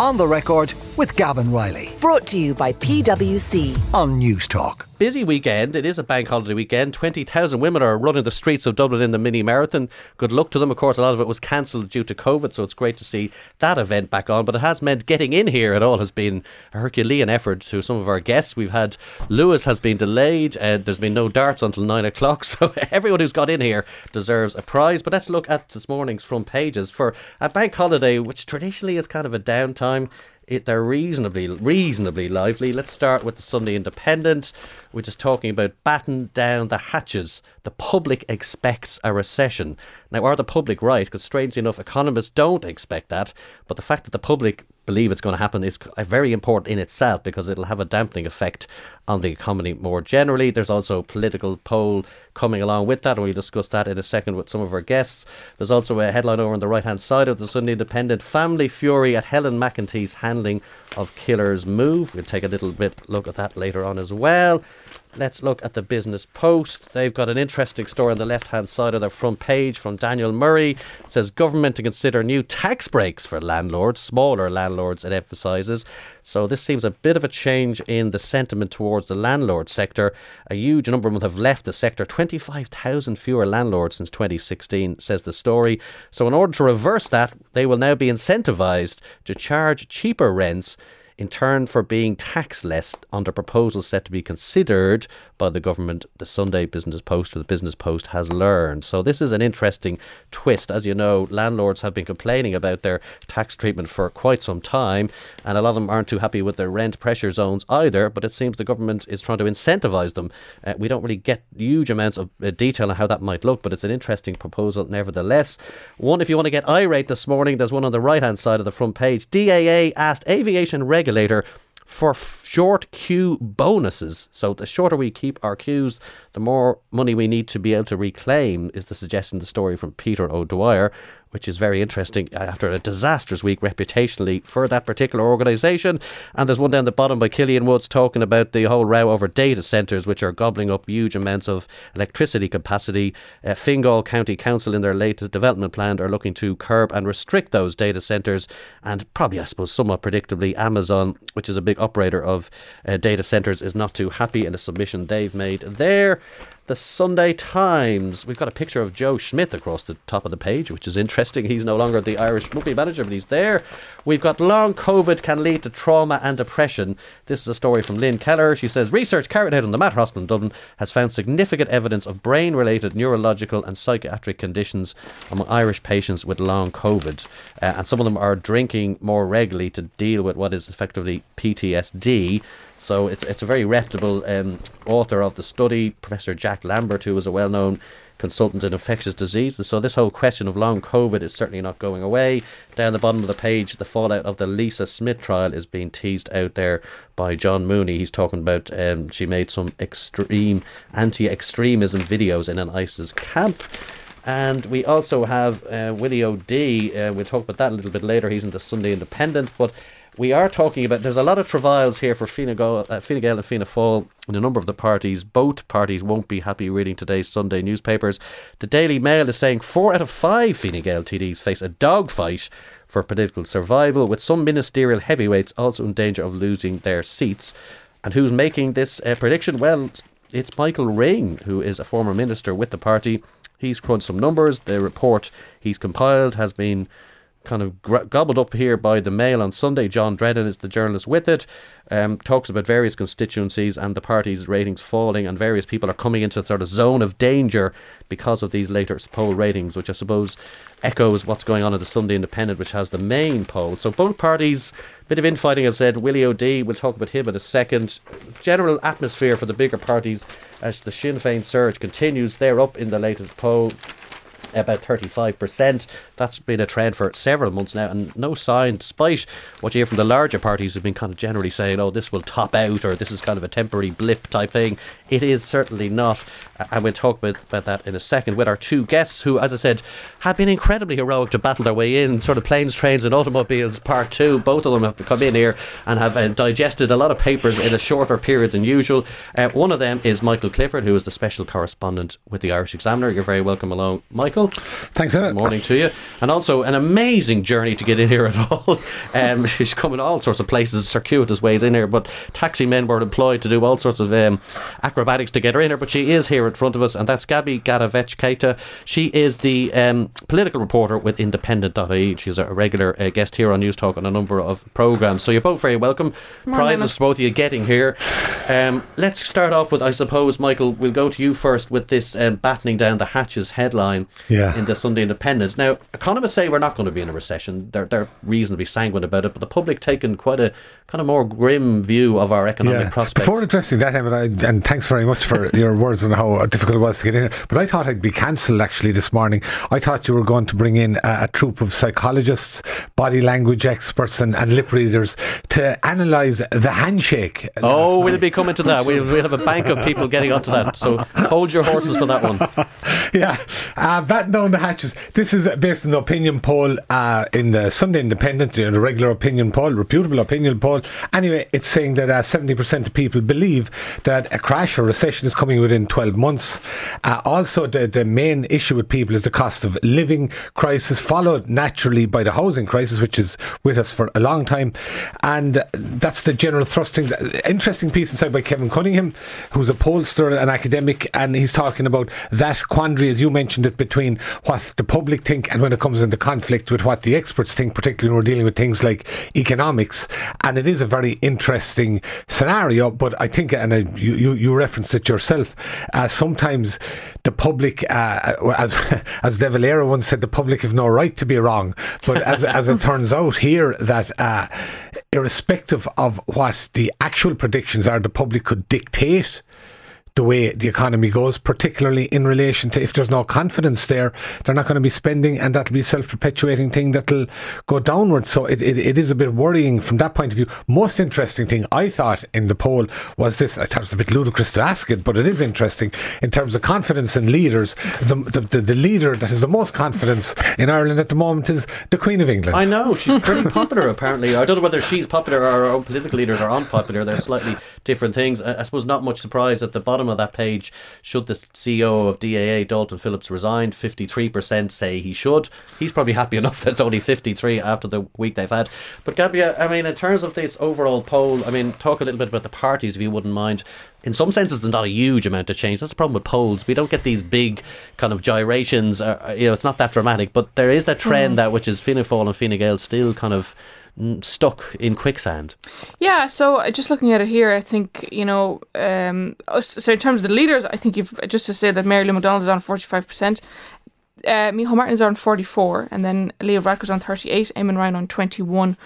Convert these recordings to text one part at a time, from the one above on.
On the record with Gavan Reilly Brought to you by PwC. on Newstalk. busy weekend. It is a bank holiday weekend. 20,000 women are running the streets of Dublin in the mini marathon. Good luck to them. Of course, a lot of it was cancelled due to COVID, so it's great to see that event back on. But it has meant getting in here at all has been a Herculean effort to some of our guests. We've had Lewis has been delayed. Uh, there's been no darts until nine o'clock, so everyone who's got in here deserves a prize. But let's look at this morning's front pages for a bank holiday, which traditionally is kind of a downtime it, they're reasonably reasonably lively. Let's start with the Sunday Independent, which is talking about batten down the hatches. The public expects a recession. Now, are the public right? Because strangely enough, economists don't expect that. But the fact that the public believe it's going to happen is very important in itself because it'll have a dampening effect on the economy more generally. There's also a political poll coming along with that, and we'll discuss that in a second with some of our guests. There's also a headline over on the right hand side of the Sunday Independent Family Fury at Helen McEntee's handling of Killer's move. We'll take a little bit look at that later on as well. Let's look at the Business Post. They've got an interesting story on the left hand side of their front page from Daniel Murray. It says government to consider new tax breaks for landlords, smaller landlords, it emphasises. So this seems a bit of a change in the sentiment towards the landlord sector. A huge number of them have left the sector. 25,000 fewer landlords since 2016, says the story. So in order to reverse that, they will now be incentivised to charge cheaper rents in turn for being taxed less under proposals set to be considered by the government, the Sunday Business Post or the Business Post has learned. So this is an interesting twist. As you know, landlords have been complaining about their tax treatment for quite some time, and a lot of them aren't too happy with their rent pressure zones either, but it seems the government is trying to incentivise them. Uh, we don't really get huge amounts of uh, detail on how that might look, but it's an interesting proposal nevertheless. One, if you want to get irate this morning, there's one on the right hand side of the front page. DAA asked aviation regulator for short queue bonuses. So the shorter we keep our queues, the more money we need to be able to reclaim, is the suggestion the story from Peter O'Dwyer, which is very interesting after a disastrous week reputationally for that particular organisation. And there's one down the bottom by Killian Woods talking about the whole row over data centres, which are gobbling up huge amounts of electricity capacity. Uh, Fingal County Council, in their latest development plan, are looking to curb and restrict those data centres. And probably, I suppose, somewhat predictably, Amazon, which is a big operator of uh, data centres, is not too happy in a submission they've made there. The Sunday Times. We've got a picture of Joe Schmidt across the top of the page, which is interesting. He's no longer the Irish rugby manager, but he's there. We've got long COVID can lead to trauma and depression. This is a story from Lynn Keller. She says research carried out on the Mater Hospital in Dublin has found significant evidence of brain-related neurological and psychiatric conditions among Irish patients with long COVID, uh, and some of them are drinking more regularly to deal with what is effectively PTSD. So it's it's a very reputable um, author of the study, Professor Jack Lambert, who is a well-known consultant in infectious diseases. So this whole question of long COVID is certainly not going away. Down the bottom of the page, the fallout of the Lisa Smith trial is being teased out there by John Mooney. He's talking about um, she made some extreme anti-extremism videos in an ISIS camp. And we also have uh, Willie O'Dea. Uh, we'll talk about that a little bit later. He's in the Sunday Independent, but we are talking about. There's a lot of travails here for Fine Gael, uh, Fine Gael and Fianna Fáil in a number of the parties. Both parties won't be happy reading today's Sunday newspapers. The Daily Mail is saying four out of five Fine Gael TDs face a dogfight for political survival, with some ministerial heavyweights also in danger of losing their seats. And who's making this uh, prediction? Well, it's Michael Ring, who is a former minister with the party. He's crunched some numbers. The report he's compiled has been kind of gobbled up here by the Mail on Sunday. John Drennan is the journalist with it. Um, talks about various constituencies and the party's ratings falling, and various people are coming into sort of zone of danger because of these later poll ratings, which I suppose echoes what's going on at the Sunday Independent, which has the main poll. So both parties, bit of infighting, as said. Willie O'Dea, we'll talk about him in a second. General atmosphere for the bigger parties as the Sinn Féin surge continues. They're up in the latest poll about 35%. That's been a trend for several months now, and no sign, despite what you hear from the larger parties who've been kind of generally saying, oh, this will top out, or this is kind of a temporary blip type thing. It is certainly not. And we'll talk about, about that in a second with our two guests, who, as I said, have been incredibly heroic to battle their way in, sort of planes, trains, and automobiles part two. Both of them have come in here and have uh, digested a lot of papers in a shorter period than usual. Uh, one of them is Michael Clifford, who is the special correspondent with the Irish Examiner. You're very welcome along, Michael. Michael. Thanks, Emmett. Good morning to you. And also an amazing journey to get in here at all. Um, she's coming all sorts of places, circuitous ways in here, but taxi men were employed to do all sorts of um, acrobatics to get her in here. But she is here in front of us, and that's Gabby Gataveckaite. She is the um, political reporter with Independent.ie. She's a regular uh, guest here on Newstalk on a number of programmes. So you're both very welcome. Prizes for both of you getting here. Um, let's start off with, I suppose, Michael, we'll go to you first with this um, battening down the hatches headline Yeah. in the Sunday Independent. Now, economists say we're not going to be in a recession. They're, they're reasonably sanguine about it, but the public taking quite a kind of more grim view of our economic prospects. Before addressing that, Emmett, and thanks very much for your words on how difficult it was to get in here. But I thought I'd be cancelled actually this morning. I thought you were going to bring in a, a troop of psychologists, body language experts, and, and lip readers to analyse the handshake. Oh, we'll night. be coming to that. We'll, we'll have a bank of people getting onto that. So hold your horses for that one. yeah, uh, down the hatches. This is based on the opinion poll uh, in the Sunday Independent, the regular opinion poll, reputable opinion poll. Anyway, it's saying that uh, 70% of people believe that a crash or recession is coming within 12 months. Uh, also, the, the main issue with people is the cost of living crisis, followed naturally by the housing crisis, which is with us for a long time. And that's the general thrusting. Interesting piece inside by Kevin Cunningham, who's a pollster, and academic, and he's talking about that quandary, as you mentioned it, between what the public think and when it comes into conflict with what the experts think, particularly when we're dealing with things like economics. And it is a very interesting scenario, but I think, and uh, you, you, referenced it yourself, uh, sometimes the public, uh, as, as De Valera once said, the public have no right to be wrong. But as, as it turns out here, that uh, irrespective of what the actual predictions are, the public could dictate the way the economy goes, particularly in relation to if there's no confidence there, they're not going to be spending, and that'll be a self perpetuating thing that'll go downwards. So it, it, it is a bit worrying from that point of view. Most interesting thing I thought in the poll was this I thought it was a bit ludicrous to ask it, but it is interesting in terms of confidence in leaders. The, the, the, the leader that has the most confidence in Ireland at the moment is the Queen of England. I know she's pretty popular. Apparently, I don't know whether she's popular or our own political leaders are unpopular. They're slightly different things. I, I suppose not much surprise at the bottom of that page. Should the CEO of DAA, Dalton Phillips, resign? Fifty-three percent say he should. He's probably happy enough that it's only fifty-three after the week they've had. But Gabija, I mean, in terms of this overall poll, I mean, talk a little bit about the parties, if you wouldn't mind. In some senses, there's not a huge amount of change. That's the problem with polls. We don't get these big kind of gyrations. Uh, you know, it's not that dramatic, but there is that trend that which is Fianna Fáil and Fine Gael still kind of mm, stuck in quicksand. Yeah, so uh, just looking at it here, I think, you know, um, so in terms of the leaders, I think you've just to say that Mary Lou McDonald is on 45%, uh, Micheál Martin is on 44 and then Leo Varadkar's on 38, Eamon Ryan on 21%.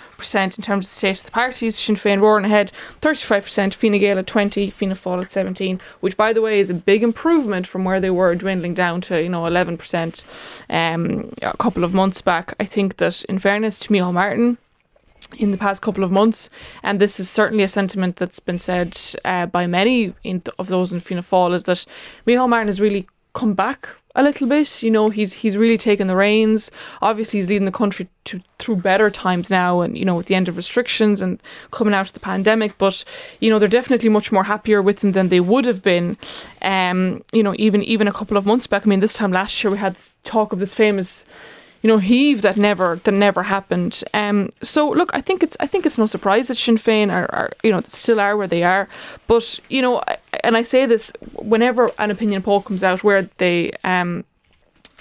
In terms of the state of the parties, Sinn Féin roaring ahead, 35%, Fine Gael at 20, Fianna Fáil at 17, which by the way is a big improvement from where they were dwindling down to, you know, 11% um, a couple of months back. I think that in fairness to Micheál Martin, in the past couple of months, and this is certainly a sentiment that's been said uh, by many in of those in Fianna Fáil, is that Micheál Martin has really come back a little bit. You know, he's he's really taken the reins. Obviously, he's leading the country to through better times now, and you know, with the end of restrictions and coming out of the pandemic. But you know, they're definitely much more happier with him than they would have been. Um, you know, even even a couple of months back. I mean, this time last year we had talk of this famous you know, heave that never that never happened. Um, so look, I think it's I think it's no surprise that Sinn Féin are, are you know still are where they are. But you know, and I say this whenever an opinion poll comes out where they um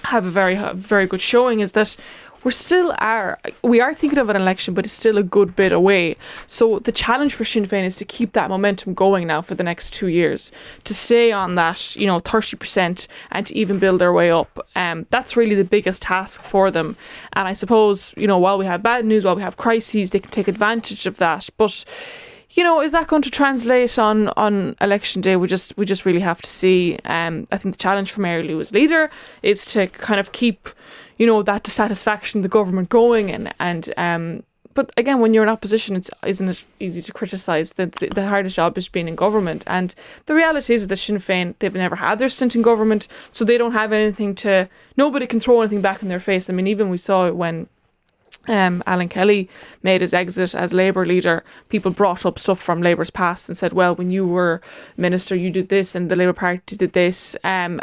have a very very good showing is that we're still are we are thinking of an election, but it's still a good bit away. So the challenge for Sinn Féin is to keep that momentum going now for the next two years, to stay on that you know thirty percent and to even build their way up. Um, that's really the biggest task for them. And I suppose you know while we have bad news, while we have crises, they can take advantage of that, but you know, is that going to translate on on election day? We just we just really have to see. Um, I think the challenge for Mary Lou as leader is to kind of keep, you know, that dissatisfaction the government going and and um. But again, when you're in opposition, it's isn't it easy to criticise? The, the the hardest job is being in government, and the reality is that Sinn Féin they've never had their stint in government, so they don't have anything to. Nobody can throw anything back in their face. I mean, even we saw it when um, Alan Kelly made his exit as Labour leader, people brought up stuff from Labour's past and said, well, when you were minister, you did this and the Labour Party did this. Um,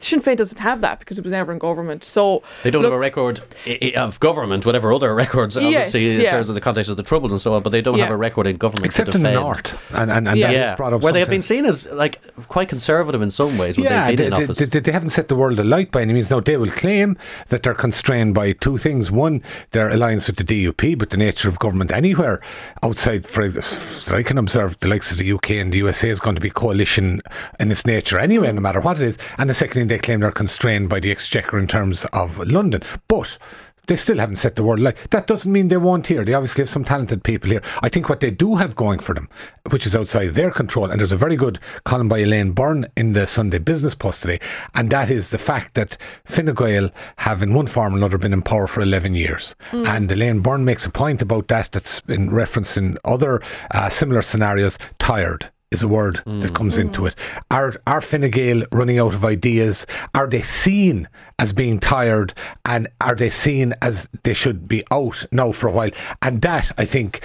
Sinn Féin doesn't have that because it was never in government. So They don't look, have a record i- i- of government, whatever other records, obviously, Yes, in yeah. terms of the context of the Troubles and so on, but they don't have a record in government. Except to in the defend. north, and and, and Yeah. that Yeah, was brought up. where they have been seen as like quite conservative in some ways when Yeah, they, they, they, they, they, they haven't set the world alight by any means. Now, they will claim that they're constrained by two things. One, their alliance with the DUP, but the nature of government anywhere outside, for that I can observe, the likes of the UK and the USA is going to be coalition in its nature anyway, no matter what it is. And the second thing, they claim they're constrained by the exchequer in terms of London. But they still haven't set the world alight. That doesn't mean they won't here. They obviously have some talented people here. I think what they do have going for them, which is outside their control, and there's a very good column by Elaine Byrne in the Sunday Business Post today, and that is the fact that Fine Gael have in one form or another been in power for 11 years. And Elaine Byrne makes a point about that that's been referenced in other uh, similar scenarios, tired is a word that mm. comes into mm. it. Are are Fine Gael running out of ideas? Are they seen as being tired, and are they seen as they should be out now for a while? And that I think.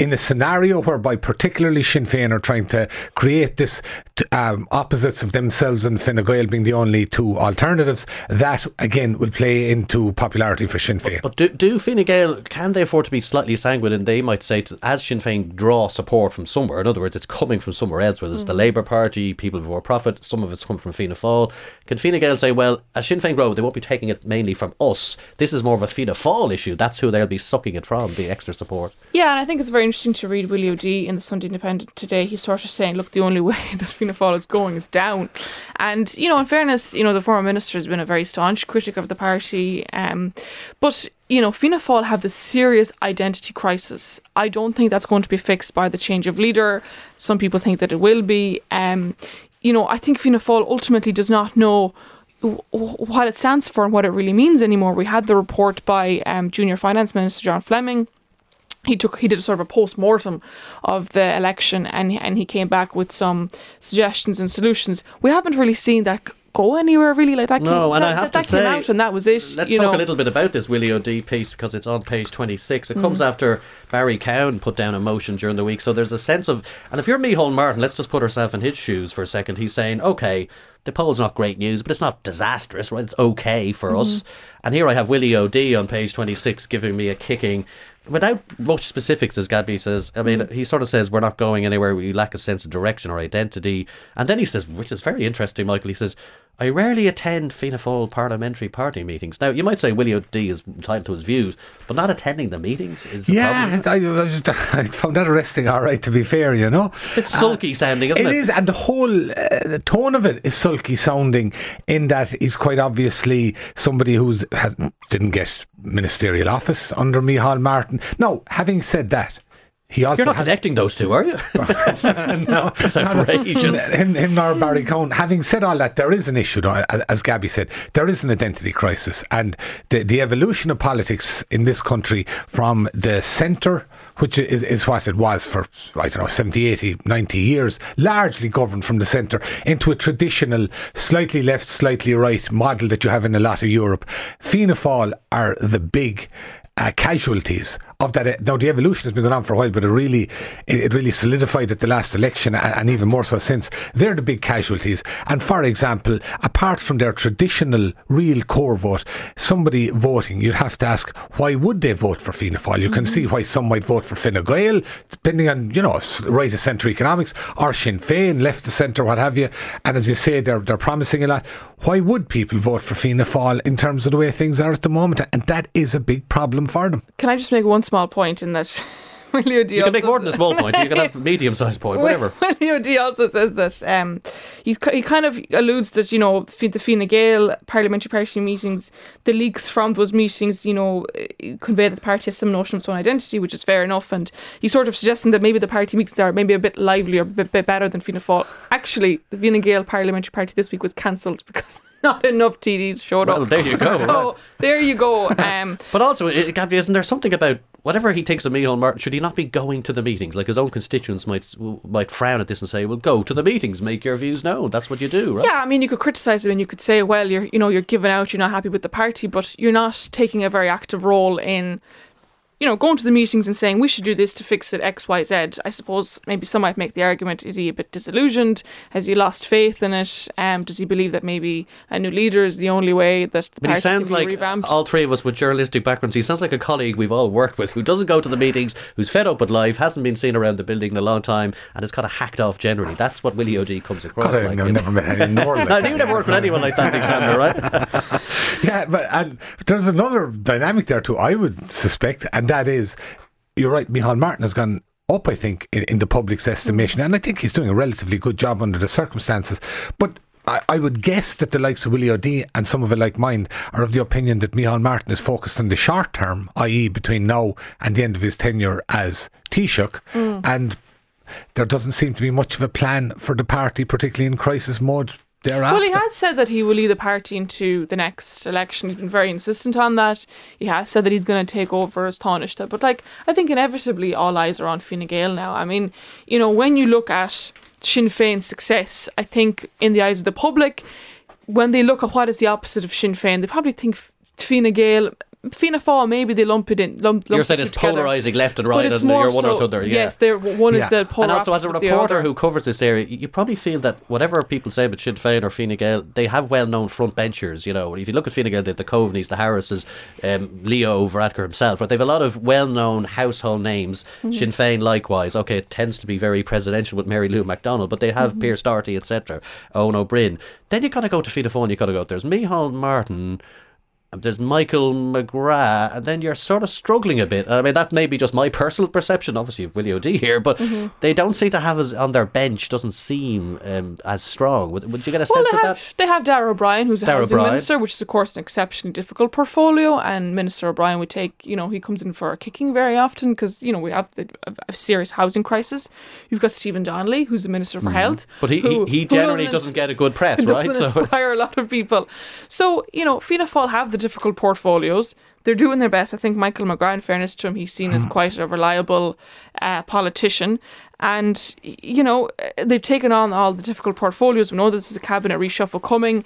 In a scenario whereby particularly Sinn Féin are trying to create this um, opposites of themselves and Fine Gael being the only two alternatives, that again will play into popularity for Sinn Féin. But do, do Fine Gael, can they afford to be slightly sanguine and they might say, to, as Sinn Féin draw support from somewhere, in other words, it's coming from somewhere else, whether it's the Labour Party, People Before Profit, some of it's come from Fianna Fáil. Can Fine Gael say, well, as Sinn Féin grow, they won't be taking it mainly from us. This is more of a Fianna Fáil issue. That's who they'll be sucking it from, the extra support. Yeah, and I think it's very interesting to read Willie O'Dea in the Sunday Independent today. He's sort of saying, look, the only way that Fianna Fáil is going is down. And, you know, in fairness, you know, the former minister has been a very staunch critic of the party. Um, but, you know, Fianna Fáil have this serious identity crisis. I don't think that's going to be fixed by the change of leader. Some people think that it will be. Um, you know, I think Fianna Fáil ultimately does not know what it stands for and what it really means anymore. We had the report by um, Junior Finance Minister John Fleming he took he did a sort of a post mortem of the election and and he came back with some suggestions and solutions. We haven't really seen that go anywhere really like that. No, came, and that, I have that, to that came say- out and that was it. Let's talk know. a little bit about this Willie O'Dea piece because it's on page 26. It Mm. comes after Barry Cowen put down a motion during the week. So there's a sense of, and if you're Micheál Martin, let's just put ourselves in his shoes for a second. He's saying, okay, the poll's not great news, but it's not disastrous, right? It's okay for Mm-hmm. us. And here I have Willie O'Dea on page 26 giving me a kicking. Without much specifics, as Gabby says, I mean, mm. he sort of says we're not going anywhere. We lack a sense of direction or identity. And then he says, which is very interesting, Michael. He says, I rarely attend Fianna Fáil parliamentary party meetings. Now, you might say Willie O'Dea is entitled to his views, but not attending the meetings is the Yeah, problem. I, I, I found that arresting. All right, to be fair, you know, It's sulky sounding, isn't it? It is, and the whole uh, the tone of it is sulky sounding. In that he's quite obviously somebody who didn't get ministerial office under Micheál Martin. Now, having said that, he also You're not has- connecting those two, are you? no, It's outrageous. him, him nor Barry Cowen. Having said all that, there is an issue, though, as, as Gabby said, there is an identity crisis, and the the evolution of politics in this country from the centre, which is, is what it was for I don't know 70, 80, 90 years, largely governed from the centre, into a traditional, slightly left, slightly right model that you have in a lot of Europe. Fianna Fáil are the big uh, casualties of that. Eh, now the evolution has been going on for a while, but it really it, really solidified at the last election, and, even more so since. They're the big casualties. And for example, apart from their traditional real core vote, somebody voting, you'd have to ask why would they vote for Fianna Fáil? You can mm-hmm. see why some might vote for Fine Gael, depending on you know right of centre economics, or Sinn Féin, left of centre, what have you. And as you say, they're they're promising a lot. Why would people vote for Fianna Fáil in terms of the way things are at the moment? And that is a big problem for them. Can I just make one small point in that You can make more than a small point. You can have a medium sized point, whatever. Willie O'Dea also says that um, he's, he kind of alludes that you know the Fine Gael parliamentary party meetings, the leaks from those meetings, you know, eh, convey that the party has some notion of its own identity, which is fair enough. And he's sort of suggesting that maybe the party meetings are maybe a bit livelier, a bit, bit better than Fianna Fáil. Actually, the Fine Gael parliamentary party this week was cancelled because not enough TDs showed Well, up. there you go. So there you go. Um, But also, Gabby, isn't there something about whatever he thinks of Micheál Martin? Should he not be going to the meetings? Like his own constituents might might frown at this and say, "Well, go to the meetings, make your views known." That's what you do, right? Yeah, I mean, you could criticize him and you could say, well, you're, you know, you're giving out, you're not happy with the party, but you're not taking a very active role in you know, going to the meetings and saying we should do this to fix it X, Y, Z. I suppose maybe some might make the argument: is he a bit disillusioned? Has he lost faith in it? Um, does he believe that maybe a new leader is the only way that the But he party sounds can be like revamped? all three of us with journalistic backgrounds. He sounds like a colleague we've all worked with who doesn't go to the meetings, who's fed up with life, hasn't been seen around the building in a long time, and has kind of hacked off generally. That's what Willie O'Dea comes across God, I, like. have never met any more like No, that. you never worked with anyone like that, Alexander, right? Yeah, but and there's another dynamic there too. I would suspect, and that is, you're right. Micheál Martin has gone up, I think, in, in the public's estimation, and I think he's doing a relatively good job under the circumstances. But I, I would guess that the likes of Willie O'Dea and some of it like mine are of the opinion that Micheál Martin is focused on the short term, i.e., between now and the end of his tenure as Taoiseach, mm. and there doesn't seem to be much of a plan for the party, particularly in crisis mode. Thereafter. Well, he has said that he will lead the party into the next election. He's been very insistent on that. He has said that he's going to take over as Taoiseach. But, like, I think inevitably all eyes are on Fine Gael now. I mean, you know, when you look at Sinn Féin's success, I think in the eyes of the public, when they look at what is the opposite of Sinn Féin, they probably think Fine Gael, Fianna Fáil, maybe they lump it in. Lump, lump You're saying it's together. polarising left and right, it's and more you're one so, or the other. Yeah. Yes, they're, one Yeah. is the polar And also, as a opposite of the reporter who covers this area, you you probably feel that whatever people say about Sinn Féin or Fine Gael, they have well-known front benchers. You know, if you look at Fine Gael, they the Coveneys, the Harrises, um, Leo Varadkar himself. Right, they have a lot of well-known household names. Mm-hmm. Sinn Féin, likewise. Okay, it tends to be very presidential with Mary Lou McDonald, but they have Mm-hmm. Pearse Doherty, etc. Eoin Ó Broin. Then you gotta go to Fianna Fáil. and You gotta go. There's Micheál Martin. There's Michael McGrath, and then you're sort of struggling a bit. I mean, that may be just my personal perception. Obviously, have Willie O'Dea here, but Mm-hmm. they don't seem to have us on their bench. Doesn't seem um, as strong. Would, would you get a Well, sense of have, that? they have Darragh O'Brien, who's a Darragh housing O'Brien. minister, which is of course an exceptionally difficult portfolio. And Minister O'Brien would take, you know, he comes in for a kicking very often because you know we have the, a, a serious housing crisis. You've got Stephen Donnelly, who's the minister for health, Mm-hmm. But he, who- he, he generally ins- doesn't get a good press, right? doesn't inspire a lot of people. So, you know, Fianna Fáil have the difficult portfolios. They're doing their best. I think Michael McGrath, in fairness to him, he's seen Hmm. as quite a reliable uh, politician. And, you know, uh, they've taken on all the difficult portfolios. We know this is a cabinet reshuffle coming.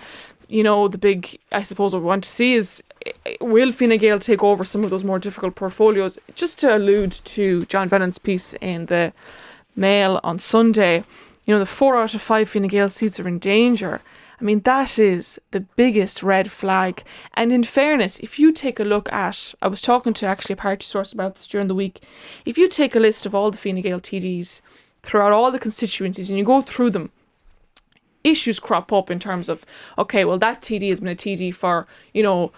You know, the big, I suppose, what we want to see is uh, will Fine Gael take over some of those more difficult portfolios? Just to allude to John Drennan's piece in the Mail on Sunday, you know, the four out of five Fine Gael seats are in danger. I mean, that is the biggest red flag. And in fairness, if you take a look at, I was talking to actually a party source about this during the week. If you take a list of all the Fine Gael TDs throughout all the constituencies and you go through them, issues crop up in terms of, okay, well, that TD has been a TD for, you know,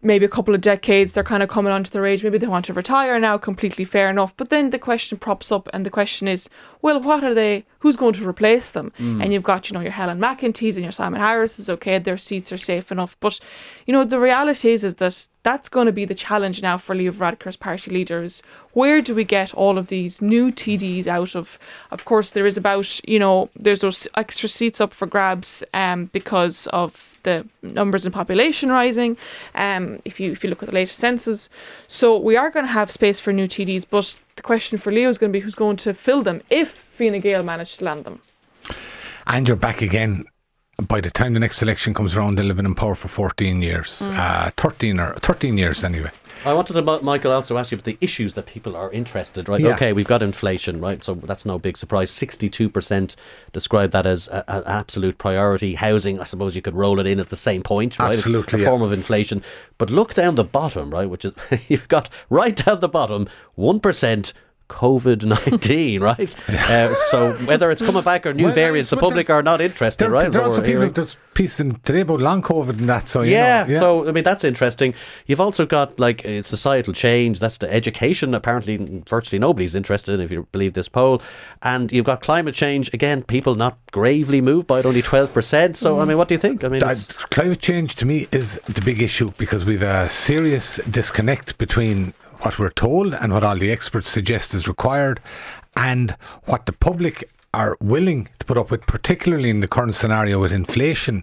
maybe a couple of decades, they're kind of coming onto their age, maybe they want to retire now, completely fair enough. But then the question props up, and the question is, well, what are they, who's going to replace them? Mm. And you've got, you know, your Helen McEntees and your Simon Harris is okay, their seats are safe enough. But, you know, the reality is, is that that's going to be the challenge now for Leo Varadkar's party leaders. Where do we get all of these new TDs out of? Of course, there is about, you know, there's those extra seats up for grabs um, because of the numbers in population rising. Um, if you if you look at the latest census, so we are going to have space for new TDs. But the question for Leo is going to be who's going to fill them if Fine Gael manage to land them. and you're back again. By the time the next election comes around, they'll have been in power for 14 years. Uh, 13 or 13 years anyway. I wanted to, Michael, also ask you about the issues that people are interested, right? Yeah. Okay, we've got inflation, right? So that's no big surprise. 62% describe that as a- an absolute priority. Housing, I suppose you could roll it in at the same point, right? Absolutely, It's a yeah. form of inflation. But look down the bottom, right? Which is, you've got right down the bottom, 1%. COVID 19, right? Uh, so whether it's coming back or new Well, variants, the public are not interested, There, right? there are also people, hearing. there's today about long COVID and that. So, you Yeah, know, so I mean that's interesting. You've also got like societal change. That's the education. Apparently, virtually nobody's interested in, if you believe this poll. And you've got climate change. Again, people not gravely moved by it, only twelve percent. So I mean, what do you think? I mean, That- climate change to me is the big issue because we've a serious disconnect between what we're told and what all the experts suggest is required and what the public are willing to put up with, particularly in the current scenario with inflation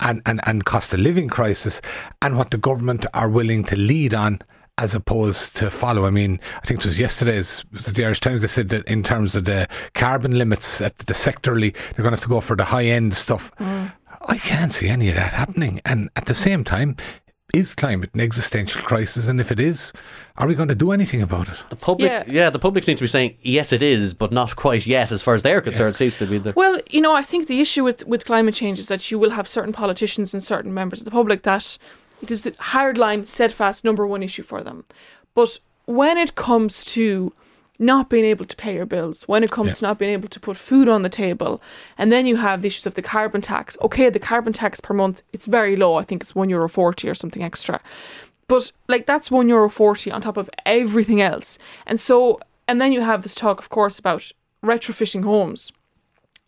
and, and, and cost of living crisis, and what the government are willing to lead on as opposed to follow. I mean, I think it was yesterday's the Irish Times. They said that in terms of the carbon limits at the sectorally, they're going to have to go for the high end stuff. Mm. I can't see any of that happening. And at the same time, is climate an existential crisis? And if it is, are we going to do anything about it? The public, Yeah. yeah. the public seems to be saying yes, it is, but not quite yet, as far as they're concerned. Seems to be the Well, you know, I think the issue with, with climate change is that you will have certain politicians and certain members of the public that it is the hardline, steadfast number one issue for them. But when it comes to not being able to pay your bills, when it comes Yeah. to not being able to put food on the table, and then you have the issues of the carbon tax. Okay, the carbon tax per month, it's very low. I think it's one euro forty or something extra. But like that's one euro forty on top of everything else. And so and then you have this talk, of course, about retrofitting homes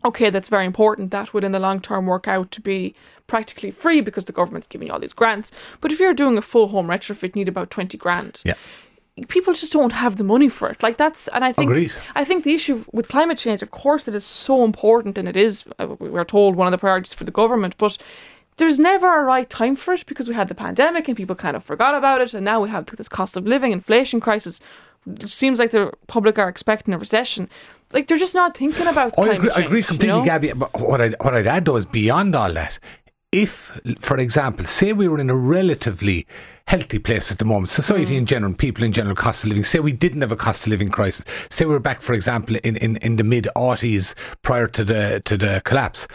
okay, that's very important. That would in the long term work out to be practically free because the government's giving you all these grants. But if you're doing a full home retrofit, you need about 20 grand. Yeah. People just don't have the money for it. Like that's, and I think, Agreed. I think the issue with climate change, of course, it is so important, and it is. uh, We're told one of the priorities for the government, but there's never a right time for it because we had the pandemic and people kind of forgot about it, and now we have this cost of living, inflation crisis. It seems like the public are expecting a recession. Like they're just not thinking about I climate agree, I agree you completely, know? Gabby. But what I what I'd add though is beyond all that. If, for example, say we were in a relatively healthy place at the moment, society Mm. in general, people in general, cost of living. Say we didn't have a cost of living crisis. Say we were back, for example, in, in, in the mid aughties prior to the to the collapse.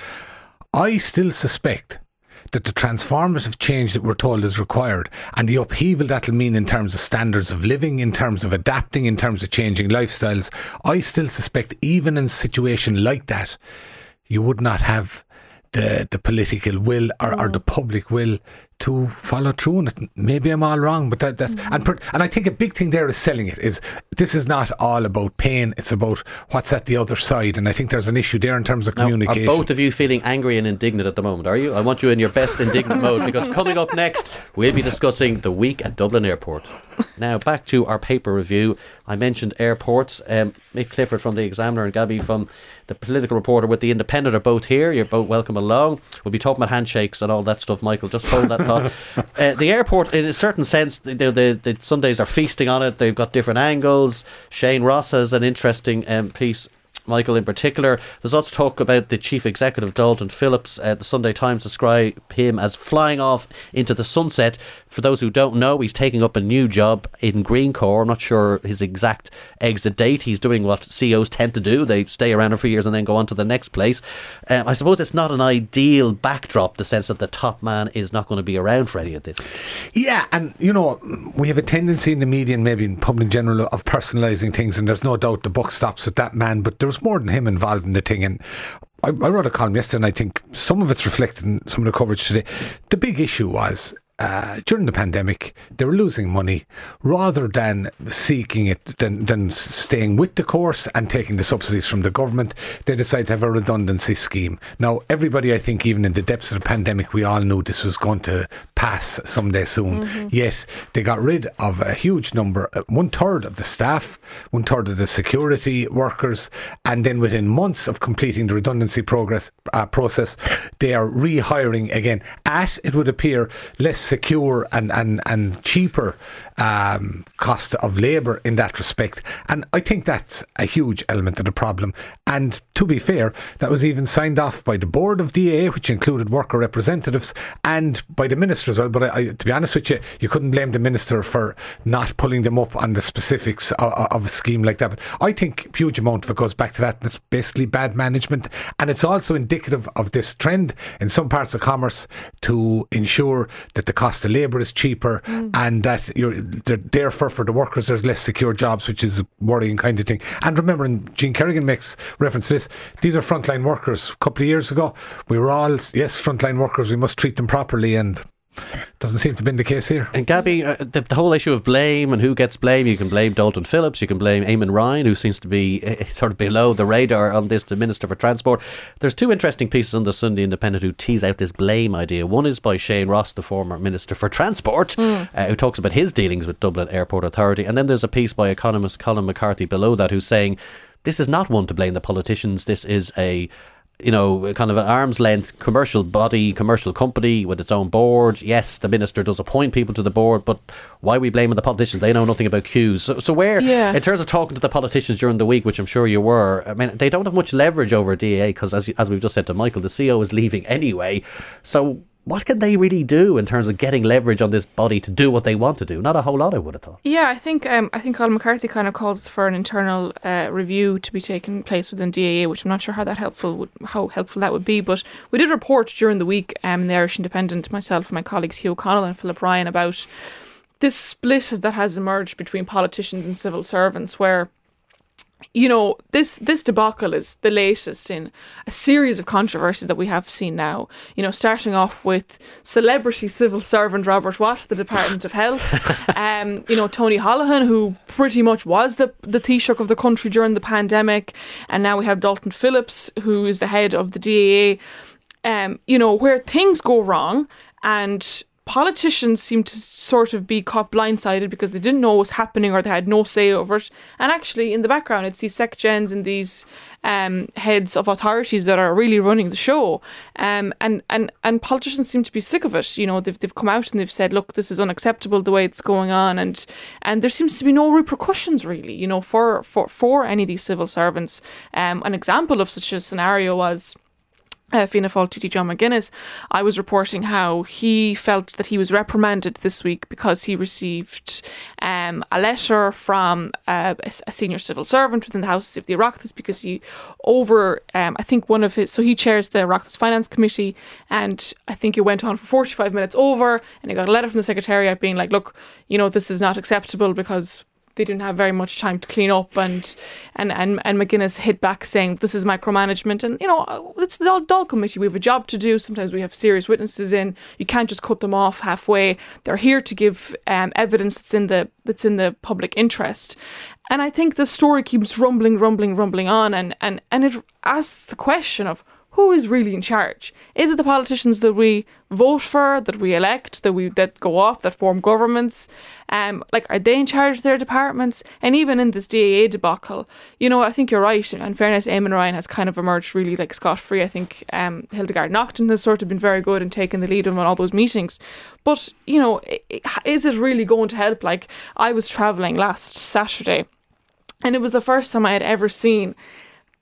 I still suspect that the transformative change that we're told is required and the upheaval that'll mean in terms of standards of living, in terms of adapting, in terms of changing lifestyles, I still suspect even in a situation like that, you would not have the the political will or, or the public will to follow through on it. Maybe I'm all wrong, but that, that's and per, and I think a big thing there is selling it. Is this is not all about pain; it's about what's at the other side, and I think there's an issue there in terms of Now, communication. Are both of you feeling angry and indignant at the moment? Are you? I want you in your best indignant mode because coming up next, we'll be discussing the week at Dublin Airport. Now, back to our paper review. I mentioned airports. Um, Mick Clifford from the Examiner and Gabby from the Political Reporter with the Independent are both here. You're both welcome along. We'll be talking about handshakes and all that stuff. Michael, just hold that thought. Uh, the airport, in a certain sense, the, the, the, Sundays are feasting on it. They've got different angles. Shane Ross has an interesting um, piece Michael in particular. There's also talk about the chief executive, Dalton Phillips. Uh, the Sunday Times describe him as flying off into the sunset. For those who don't know, he's taking up a new job in Greencore. I'm not sure his exact exit date. He's doing what CEOs tend to do. They stay around for years and then go on to the next place. Um, I suppose it's not an ideal backdrop, the sense that the top man is not going to be around for any of this. Yeah, and you know, we have a tendency in the media and maybe in public general of personalising things, and there's no doubt the buck stops with that man, but there was more than him involved in the thing. And I, I wrote a column yesterday, and I think some of it's reflected in some of the coverage today. The big issue was. Uh, during the pandemic, they were losing money rather than seeking it, than, than staying with the course and taking the subsidies from the government. They decided to have a redundancy scheme. Now, everybody, I think, even in the depths of the pandemic, we all knew this was going to pass someday soon. Yet they got rid of a huge number, uh, one third of the staff, one third of the security workers, and then within months of completing the redundancy progress uh, process, they are rehiring again at it would appear less secure and and and cheaper um, cost of labour in that respect. And I think that's a huge element of the problem. And to be fair, that was even signed off by the board of DA, which included worker representatives, and by the minister as well. But I, I, to be honest with you, you couldn't blame the minister for not pulling them up on the specifics of, of a scheme like that. But I think a huge amount of it goes back to that. It's basically bad management, and it's also indicative of this trend in some parts of commerce to ensure that the cost of labour is cheaper mm. and that you're there- therefore for the workers there's less secure jobs, which is a worrying kind of thing. And remember, and Gene Kerrigan makes reference to this, these are frontline workers. A couple of years ago, we were all, yes, frontline workers, we must treat them properly, and doesn't seem to have been the case here. And Gabby, uh, the, the whole issue of blame and who gets blame, you can blame Dalton Phillips, you can blame Eamon Ryan, who seems to be uh, sort of below the radar on this, the Minister for Transport. There's two interesting pieces on the Sunday Independent who tease out this blame idea. One is by Shane Ross, the former Minister for Transport, uh, who talks about his dealings with Dublin Airport Authority. And then there's a piece by economist Colm McCarthy below that who's saying this is not one to blame the politicians, this is a you know, kind of an arm's length commercial body, commercial company with its own board. Yes, the minister does appoint people to the board, but why are we blaming the politicians? They know nothing about queues. So, so where, Yeah. in terms of talking to the politicians during the week, which I'm sure you were, I mean, they don't have much leverage over DA because, as, as we've just said to Michael, the CEO is leaving anyway. So what can they really do in terms of getting leverage on this body to do what they want to do? Not a whole lot, I would have thought. Yeah, I think um, I think Colm McCarthy kind of calls for an internal uh, review to be taking place within DAA, which I'm not sure how that helpful would, how helpful that would be. But we did report during the week um, in the Irish Independent, myself, and my colleagues Hugh O'Connell and Philip Ryan about this split that has emerged between politicians and civil servants, where you know this this debacle is the latest in a series of controversies that we have seen now. You know starting off with celebrity civil servant Robert Watt the Department of Health. Um you know Tony Holohan who pretty much was the the Taoiseach of the country during the pandemic. And now we have Dalton Phillips who is the head of the DAA um you know where things go wrong and politicians seem to sort of be caught blindsided because they didn't know what was happening or they had no say over it. And actually, in the background, it's these secgens and these um, heads of authorities that are really running the show. Um, and, and, and politicians seem to be sick of it. You know, they've, they've come out and they've said, look, this is unacceptable the way it's going on. And, and there seems to be no repercussions, really, you know, for, for, for any of these civil servants. Um, an example of such a scenario was uh, Fianna Fáil TD John McGuinness, I was reporting how he felt that he was reprimanded this week because he received um, a letter from uh, a, senior civil servant within the Houses of the Oireachtas because he over, um, I think one of his, so he chairs the Oireachtas Finance Committee and I think it went on for 45 minutes over and he got a letter from the Secretariat being like, look, you know, this is not acceptable because they didn't have very much time to clean up and and and, and McGuinness hit back saying this is micromanagement. And you know it's the Dáil committee we have a job to do. Sometimes we have serious witnesses in. You can't just cut them off halfway. They're here to give um, evidence that's in the that's in the public interest. And I think the story keeps rumbling rumbling rumbling on and and and it asks the question of who is really in charge? Is it the politicians that we vote for, that we elect, that we that go off, that form governments? Um, like are they in charge of their departments? And even in this DAA debacle, you know, I think you're right. In fairness, Eamon Ryan has kind of emerged really like scot free. I think um, Hildegarde Naughton has sort of been very good in taking the lead on all those meetings. But you know, is it really going to help? Like I was traveling last Saturday, and it was the first time I had ever seen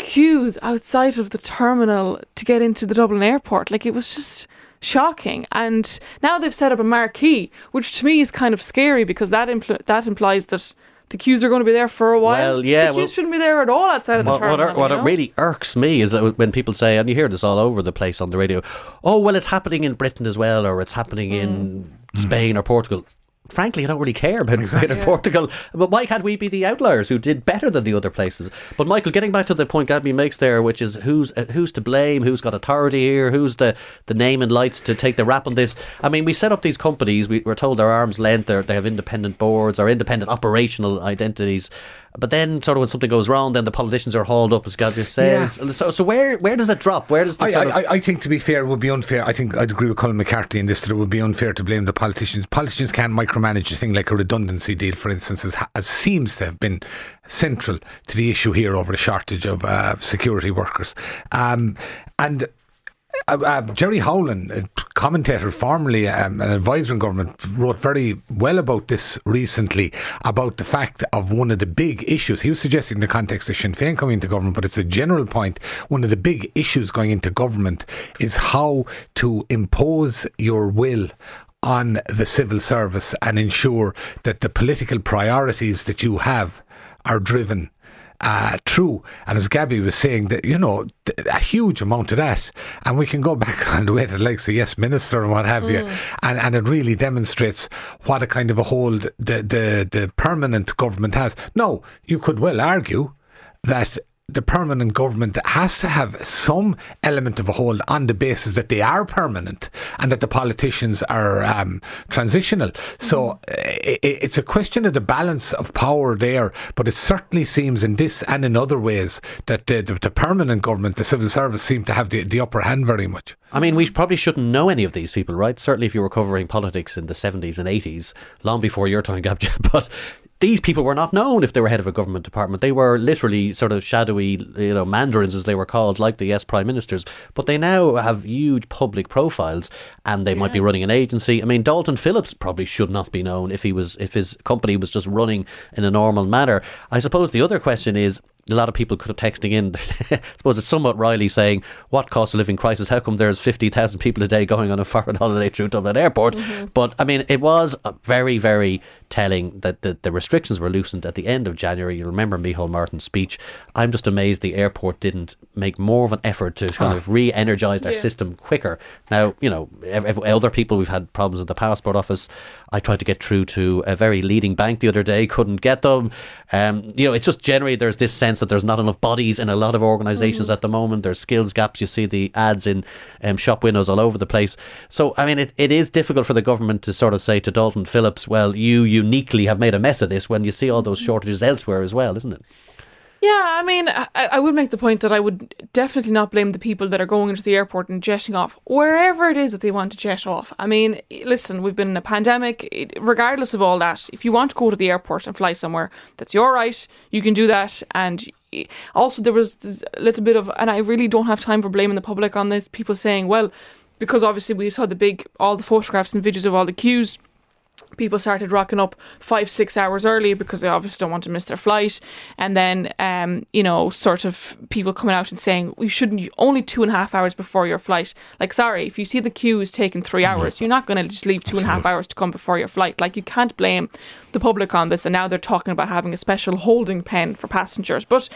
queues outside of the terminal to get into the Dublin airport. Like it was just shocking. And now they've set up a marquee, which to me is kind of scary because that impl- that implies that the queues are going to be there for a while. Well, yeah, the queues well, shouldn't be there at all outside of the what, terminal. What, what you know? really irks me is that when people say, and you hear this all over the place on the radio, oh well, it's happening in Britain as well, or it's happening in mm. Spain or Portugal. Frankly, I don't really care about Spain or Portugal. But why can't we be the outliers who did better than the other places? But Michael, getting back to the point Gabby makes there, which is who's uh, who's to blame, who's got authority here, who's the, the name and lights to take the rap on this. I mean, we set up these companies. We, we're told they're arm's length. They're, they have independent boards or independent operational identities. But then, sort of, when something goes wrong, then the politicians are hauled up, as Gabby says. So, so where where does it drop? Where does the I, I, I think to be fair, it would be unfair. I think I'd agree with Colm McCarthy in this that it would be unfair to blame the politicians. Politicians can micromanage a thing like a redundancy deal, for instance, as, as seems to have been central to the issue here over the shortage of uh, security workers. Um, and uh, uh, Gerry Howlin, a commentator, formerly um, an advisor in government, wrote very well about this recently about the fact of one of the big issues. He was suggesting in the context of Sinn Féin coming into government, but it's a general point. One of the big issues going into government is how to impose your will on the civil service and ensure that the political priorities that you have are driven uh, true. And as Gabby was saying, that you know a huge amount of that, and we can go back on the way to like of yes minister and what have you, and and it really demonstrates what a kind of a hold the the the permanent government has. No, you could well argue that the permanent government has to have some element of a hold on the basis that they are permanent and that the politicians are um, transitional. So i it's a question of the balance of power there, but it certainly seems in this and in other ways that the, the, the permanent government, the civil service, seem to have the, the upper hand very much. I mean, we probably shouldn't know any of these people, right? Certainly, if you were covering politics in the 70s and 80s, long before your time, Gabija. But these people were not known if they were head of a government department. They were literally sort of shadowy, you know, mandarins as they were called, like the yes prime ministers. But they now have huge public profiles, and they might be running an agency. I mean, Dalton Phillips probably should not be known if he was if his company was just running in a normal manner. I suppose the other question is a lot of people could have texting in. I suppose it's somewhat Riley saying, "What cost of living crisis? How come there's fifty thousand people a day going on a foreign holiday through Dublin Airport?" Mm-hmm. But I mean, it was very, very telling that the, the restrictions were loosened at the end of January. You remember Micheál Martin's speech. I'm just amazed the airport didn't make more of an effort to kind of re-energize their Yeah. system quicker. Now, you know, ev- ev- other people we've had problems at the passport office. I tried to get through to a very leading bank the other day, couldn't get them. Um, you know, it's just generally there's this sense that there's not enough bodies in a lot of organizations at the moment. There's skills gaps. You see the ads in um, shop windows all over the place. So, I mean, it, it is difficult for the government to sort of say to Dalton Phillips, well, you, you uniquely have made a mess of this when you see all those shortages elsewhere as well, isn't it? Yeah, I mean, I, I would make the point that I would definitely not blame the people that are going into the airport and jetting off wherever it is that they want to jet off. I mean, listen, we've been in a pandemic. It, regardless of all that, if you want to go to the airport and fly somewhere, that's your right. You can do that. And also, there was a little bit of, and I really don't have time for blaming the public on this. People saying, well, because obviously we saw the big, all the photographs and videos of all the queues people started rocking up five six hours early because they obviously don't want to miss their flight. And then um you know sort of people coming out and saying we shouldn't only two and a half hours before your flight. Like sorry if you see the queue is taking three hours you're not going to just leave two and a half hours to come before your flight. Like you can't blame the public on this and now they're talking about having a special holding pen for passengers. But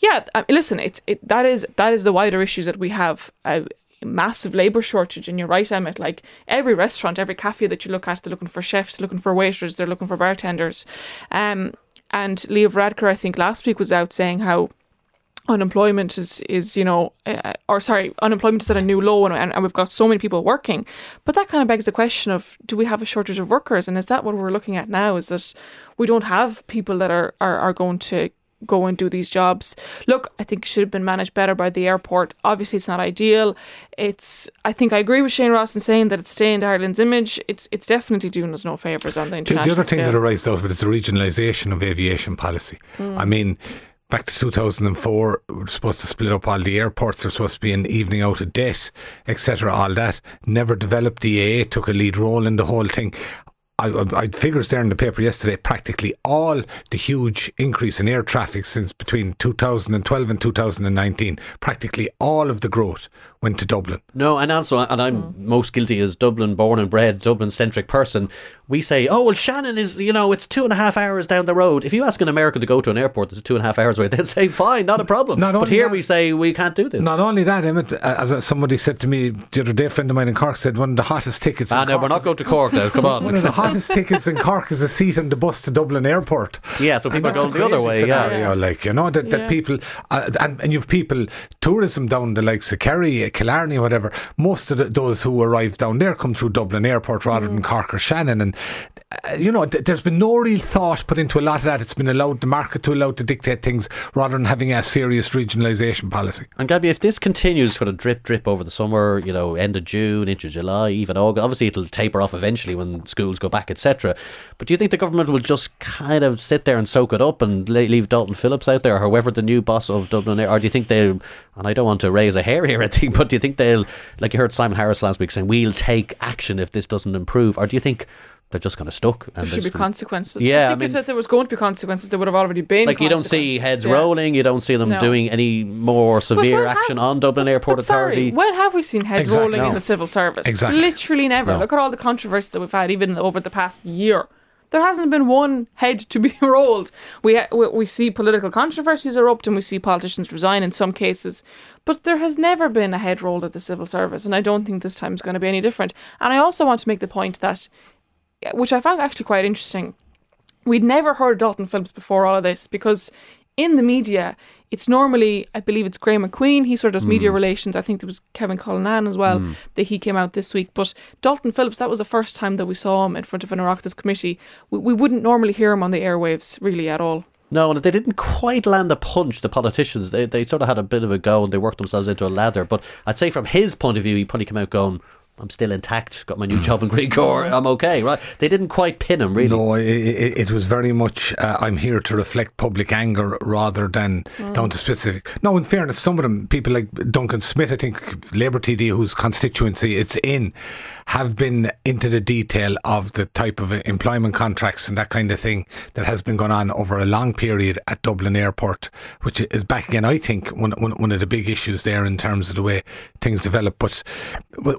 yeah listen it's it that is that is the wider issues that we have uh, massive labour shortage and you're right Emmett like every restaurant every cafe that you look at they're looking for chefs looking for waiters they're looking for bartenders. Um, and Leo Varadkar I think last week was out saying how unemployment is is you know uh, or sorry unemployment is at a new low and, and, and we've got so many people working. But that kind of begs the question of do we have a shortage of workers? And is that what we're looking at now is that we don't have people that are are, are going to go and do these jobs. Look, I think it should have been managed better by the airport. Obviously, it's not ideal. It's. I think I agree with Shane Ross in saying that it's stained Ireland's image. It's. It's definitely doing us no favors on the international the other thing scale. that arises out of it is the regionalisation of aviation policy. Hmm. I mean, back to 2004, we were supposed to split up all the airports. There's supposed to be an evening out of debt, etc. All that never developed. The AA took a lead role in the whole thing. I, I, I figures there in the paper yesterday. Practically all the huge increase in air traffic since between 2012 and 2019, practically all of the growth went to Dublin. No, and also, and I'm most guilty as Dublin born and bred, Dublin centric person. We say, oh, well, Shannon is, you know, it's two and a half hours down the road. If you ask an American to go to an airport that's two and a half hours away, they'd say, fine, not a problem. Not but here that- we say, we can't do this. Not only that, Emmett, uh, as uh, somebody said to me the other day, a friend of mine in Cork said one of the hottest tickets. ah, in no, Cork we're not going to Cork now. Come One of the on. Hottest tickets in Cork is a seat on the bus to Dublin Airport. Yeah, so people are going the other crazy way, yeah. Like you know that, that Yeah. people uh, and and you've people tourism down the likes of Kerry, Killarney, whatever. Most of the, those who arrive down there come through Dublin Airport rather Mm. than Cork or Shannon, and uh, you know th- there's been no real thought put into a lot of that. It's been allowed the market to allow to dictate things rather than having a serious regionalisation policy. And Gabby, if this continues sort of drip, drip over the summer, you know, end of June, into July, even August, obviously it'll taper off eventually when schools go back, etc. But do you think the government will just kind of sit there and soak it up and leave Dalton Phillips out there, or whoever the new boss of Dublin Air, or do you think they'll, and I don't want to raise a hair here, I think, but do you think they'll, like you heard Simon Harris last week saying, we'll take action if this doesn't improve, or do you think they're just kind of stuck? there should be gonna- consequences. Yeah, I I mean- if that there was going to be consequences, there would have already been. Like you don't see heads Yeah. rolling, you don't see them No. doing any more severe action have- on Dublin but- Airport but sorry, Authority. when have we seen heads Exactly. rolling in the civil service? Exactly. Literally never. No. Look at all the controversy that we've had, even over the past year. There hasn't been one head to be rolled. We we, we see political controversies erupt and we see politicians resign in some cases, but there has never been a head rolled at the civil service, and I don't think this time is going to be any different. And I also want to make the point that, which I found actually quite interesting, we'd never heard of Dalton Phillips before all of this because in the media, it's normally, I believe it's Graham McQueen, he sort of does hmm. media relations. I think there was Kevin Cullinan as well, hmm. that he came out this week. But Dalton Phillips, that was the first time that we saw him in front of an Oireachtas committee. We, we wouldn't normally hear him on the airwaves really at all. No, and they didn't quite land a punch, the politicians. They, they sort of had a bit of a go and they worked themselves into a lather. But I'd say from his point of view, he probably came out going, I'm still intact, got my new hmm. job in Greencore, hmm. I'm okay, right? They didn't quite pin him, really. No, it, it, it was very much uh, I'm here to reflect public anger rather than hmm. down to specific. No, in fairness, some of them, people like Duncan Smith, I think Labour TD, whose constituency it's in, have been into the detail of the type of employment contracts and that kind of thing that has been going on over a long period at Dublin Airport, which is back again, I think, one, one, one of the big issues there in terms of the way things develop. But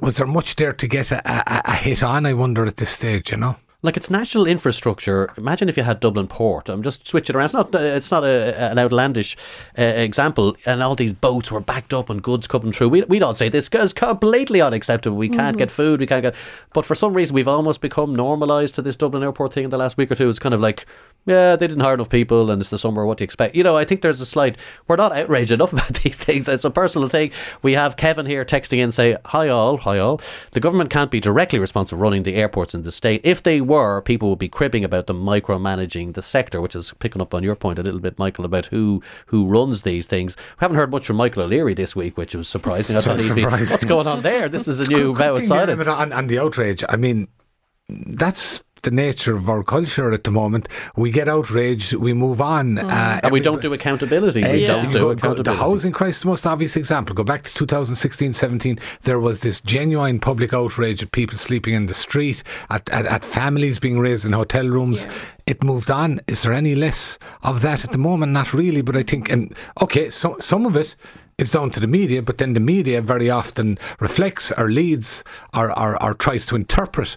was there much there to get a, a, a hit on, I wonder, at this stage, you know? Like it's national infrastructure. Imagine if you had Dublin Port. I'm just switching around. It's not. Uh, it's not a, an outlandish uh, example. And all these boats were backed up and goods coming through. We, we'd all say this is completely unacceptable. We can't get food. We can't get. But for some reason, we've almost become normalised to this Dublin Airport thing in the last week or two. It's kind of like, yeah, they didn't hire enough people, and it's the summer. What do you expect? You know, I think there's a slight. We're not outraged enough about these things. It's a personal thing. We have Kevin here texting in say, "Hi all, hi all. The government can't be directly responsible running the airports in the state. If they were, people would be cribbing about them micromanaging the sector, which is picking up on your point a little bit, Michael, about who who runs these things. We haven't heard much from Michael O'Leary this week, which was surprising. I thought he'd be, what's going on there? This is a new vow of silence. on the outrage, I mean, that's the nature of our culture at the moment. We get outraged, we move on. Uh, And we don't do accountability. We Exactly. don't You do go- go- accountability. The housing crisis, the most obvious example. Go back to 2016 17. There was this genuine public outrage of people sleeping in the street, at, at, at families being raised in hotel rooms. It moved on. Is there any less of that at the moment? Not really, but I think, and okay, so, some of it is down to the media, but then the media very often reflects or leads or, or, or tries to interpret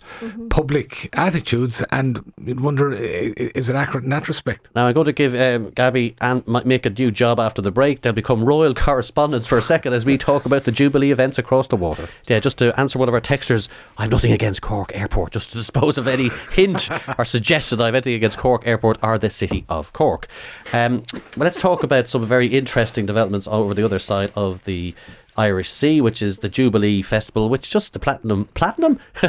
public attitudes, and you'd wonder, i- i- is it accurate in that respect? Now I'm going to give um, Gabby and might make a new job after the break. They'll become royal correspondents for a second as we talk about the Jubilee events across the water. Yeah, just to answer one of our texters, I've nothing against Cork Airport. Just to dispose of any hint or suggestion I have anything against Cork Airport or the city of Cork. Um, but let's talk about some very interesting developments over the other side of the Irish Sea, which is the Jubilee Festival, which just the platinum platinum.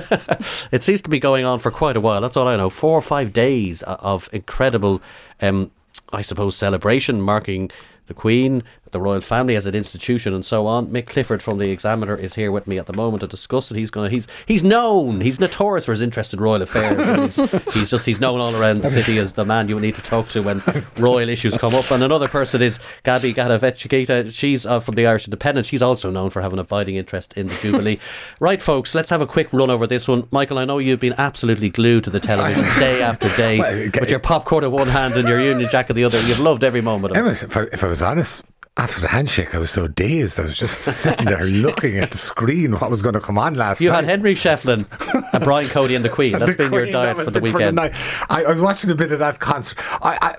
it seems to be going on for quite a while. That's all I know. Four or five days of incredible, um, I suppose, celebration marking the Queen, the royal family as an institution, and so on. Mick Clifford from the Examiner is here with me at the moment to discuss it. He's going to he's he's known. He's notorious for his interest in royal affairs. he's, he's just he's known all around the city as the man you need to talk to when royal issues come up. And another person is Gabby Gataveckaite. She's uh, from the Irish Independent. She's also known for having a abiding interest in the Jubilee. right, folks, let's have a quick run over this one. Michael, I know you've been absolutely glued to the television day after day Well, okay. with your popcorn in one hand and your Union Jack in the other. You've loved every moment of it. If I, if I was honest, after the handshake, I was so dazed. I was just sitting there looking at the screen, what was going to come on last You night. had Henry Shefflin and Brian Cody and the Queen. That's The been your Queen, diet for the weekend. night. I, I was watching a bit of that concert. I, I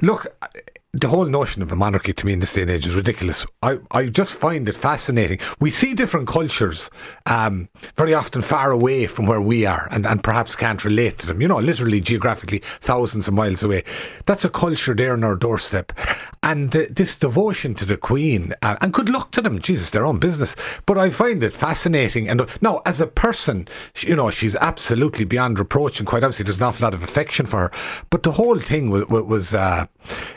look. The whole notion of a monarchy to me in this day and age is ridiculous. I, I just find it fascinating. We see different cultures um, very often far away from where we are and, and perhaps can't relate to them. You know, literally geographically thousands of miles away. That's a culture there on our doorstep. And uh, this devotion to the Queen, uh, and good luck to them, Jesus, their own business. But I find it fascinating. And uh, now, as a person, you know, she's absolutely beyond reproach, and quite obviously, there's an awful lot of affection for her. But the whole thing was, was uh,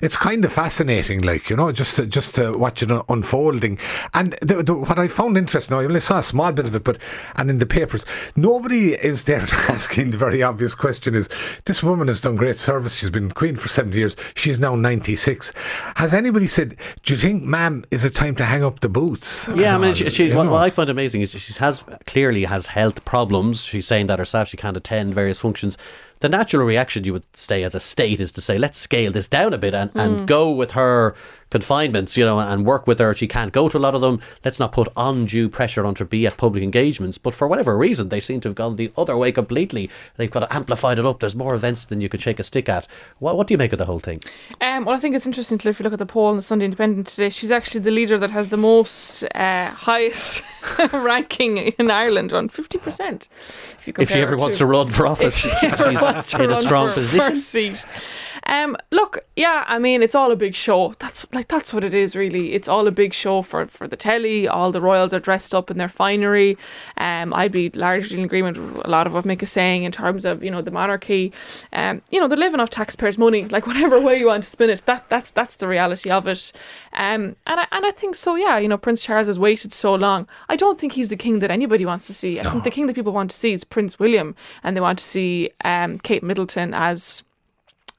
it's kind of fascinating, like you know, just to, just to watch it unfolding. And the, the, what I found interesting, I only saw a small bit of it, but and in the papers, nobody is there asking the very obvious question: Is this woman has done great service? She's been queen for seventy years. She's now ninety six. Has anybody said, "Do you think, ma'am, is it time to hang up the boots?" Yeah, I mean, she, she, what, what I find amazing is she has clearly has health problems. She's saying that herself. She can't attend various functions. The natural reaction you would say as a state is to say, let's scale this down a bit and, and hmm. go with her confinements, you know, and work with her. She can't go to a lot of them. Let's not put undue pressure on her to be at public engagements. But for whatever reason, they seem to have gone the other way completely. They've kind of amplified it up. There's more events than you could shake a stick at. What, what do you make of the whole thing? Um, well, I think it's interesting to if you look at the poll in the Sunday Independent today. She's actually the leader that has the most uh, highest ranking in Ireland, on fifty percent. If you If she ever wants to- to run for office, she she's in a strong for position. seat. Um, look, yeah, I mean, it's all a big show. That's like that's what it is, really. It's all a big show for for the telly. All the royals are dressed up in their finery. Um, I'd be largely in agreement with a lot of what Mick is saying in terms of you know the monarchy. Um, you know, they're living off taxpayers' money. Like whatever way you want to spin it, that that's that's the reality of it. Um, and I and I think so. Yeah, you know, Prince Charles has waited so long. I don't think he's the king that anybody wants to see. I think the king that people want to see is Prince William, and they want to see um, Kate Middleton as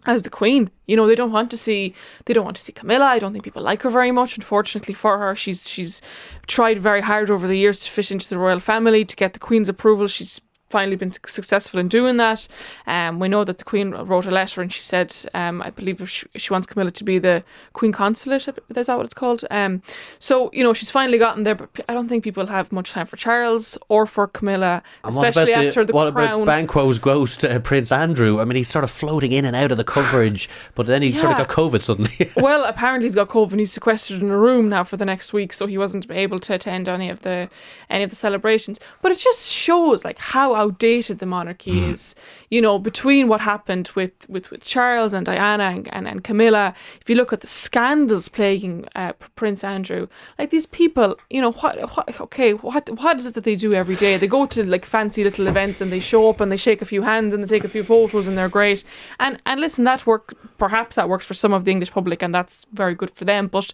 as the queen. You know, they don't want to see they don't want to see Camilla. I don't think people like her very much. Unfortunately for her, she's she's tried very hard over the years to fit into the royal family to get the queen's approval. She's finally been successful in doing that. Um, we know that the Queen wrote a letter and she said, um, I believe she, she wants Camilla to be the Queen Consulate. Is that what it's called? Um, so you know she's finally gotten there, but I don't think people have much time for Charles or for Camilla, And especially after the what crown. about Banquo's ghost, uh, Prince Andrew? I mean, he's sort of floating in and out of the coverage, but then he sort of got COVID suddenly. well, apparently he's got COVID and he's sequestered in a room now for the next week, so he wasn't able to attend any of the any of the celebrations. But it just shows like how outdated the monarchy is. You know, between what happened with with, with Charles and Diana and, and, and Camilla, if you look at the scandals plaguing uh, Prince Andrew, like these people, you know, what, what okay, what what is it that they do every day? They go to like fancy little events and they show up and they shake a few hands and they take a few photos and they're great. And and listen, that works. Perhaps that works for some of the English public, and that's very good for them. But